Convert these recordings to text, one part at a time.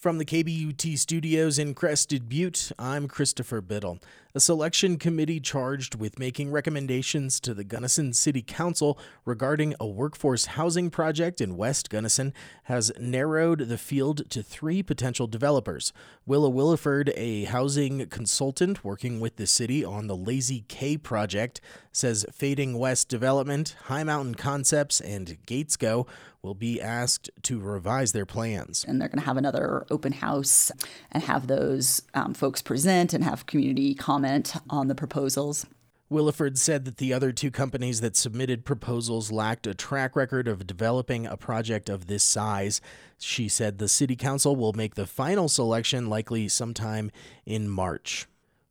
From the KBUT studios in Crested Butte, I'm Christopher Biddle. A selection committee charged with making recommendations to the Gunnison City Council regarding a workforce housing project in West Gunnison has narrowed the field to three potential developers. Willa Williford, a housing consultant working with the city on the Lazy K project, says Fading West Development, High Mountain Concepts, and Gatesco will be asked to revise their plans. And they're going to have another open house and have those um, folks present and have community comment on the proposals. Williford said that the other two companies that submitted proposals lacked a track record of developing a project of this size. She said the city council will make the final selection likely sometime in March.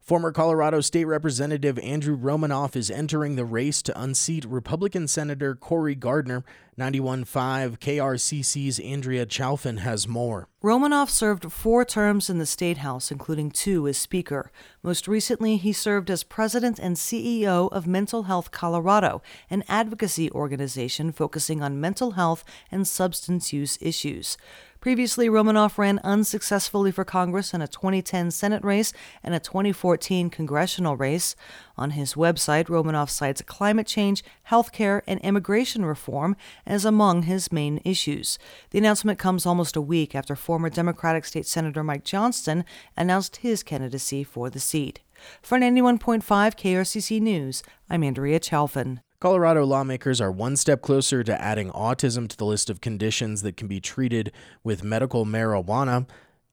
Former Colorado State Representative Andrew Romanoff is entering the race to unseat Republican Senator Cory Gardner. 91.5 KRCC's Andrea Chalfin has more. Romanoff served four terms in the State House, including two as Speaker. Most recently, he served as President and CEO of Mental Health Colorado, an advocacy organization focusing on mental health and substance use issues. Previously, Romanoff ran unsuccessfully for Congress in a 2010 Senate race and a 2014 congressional race. On his website, Romanoff cites climate change, health care, and immigration reform as among his main issues. The announcement comes almost a week after former Democratic State Senator Mike Johnston announced his candidacy for the seat. For 91.5 KRCC News, I'm Andrea Chalfin. Colorado lawmakers are one step closer to adding autism to the list of conditions that can be treated with medical marijuana.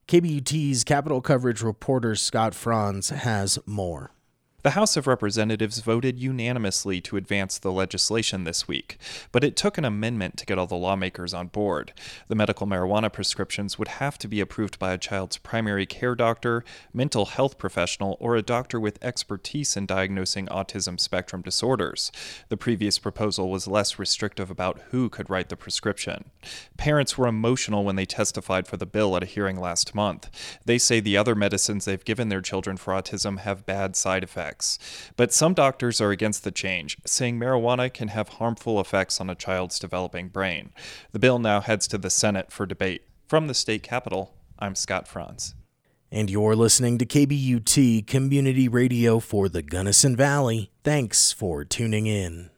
KBUT's Capital Coverage reporter Scott Franz has more. The House of Representatives voted unanimously to advance the legislation this week, but it took an amendment to get all the lawmakers on board. The medical marijuana prescriptions would have to be approved by a child's primary care doctor, mental health professional, or a doctor with expertise in diagnosing autism spectrum disorders. The previous proposal was less restrictive about who could write the prescription. Parents were emotional when they testified for the bill at a hearing last month. They say the other medicines they've given their children for autism have bad side effects effects. But some doctors are against the change, saying marijuana can have harmful effects on a child's developing brain. The bill now heads to the Senate for debate. From the state capitol, I'm Scott Franz. And you're listening to KBUT Community Radio for the Gunnison Valley. Thanks for tuning in.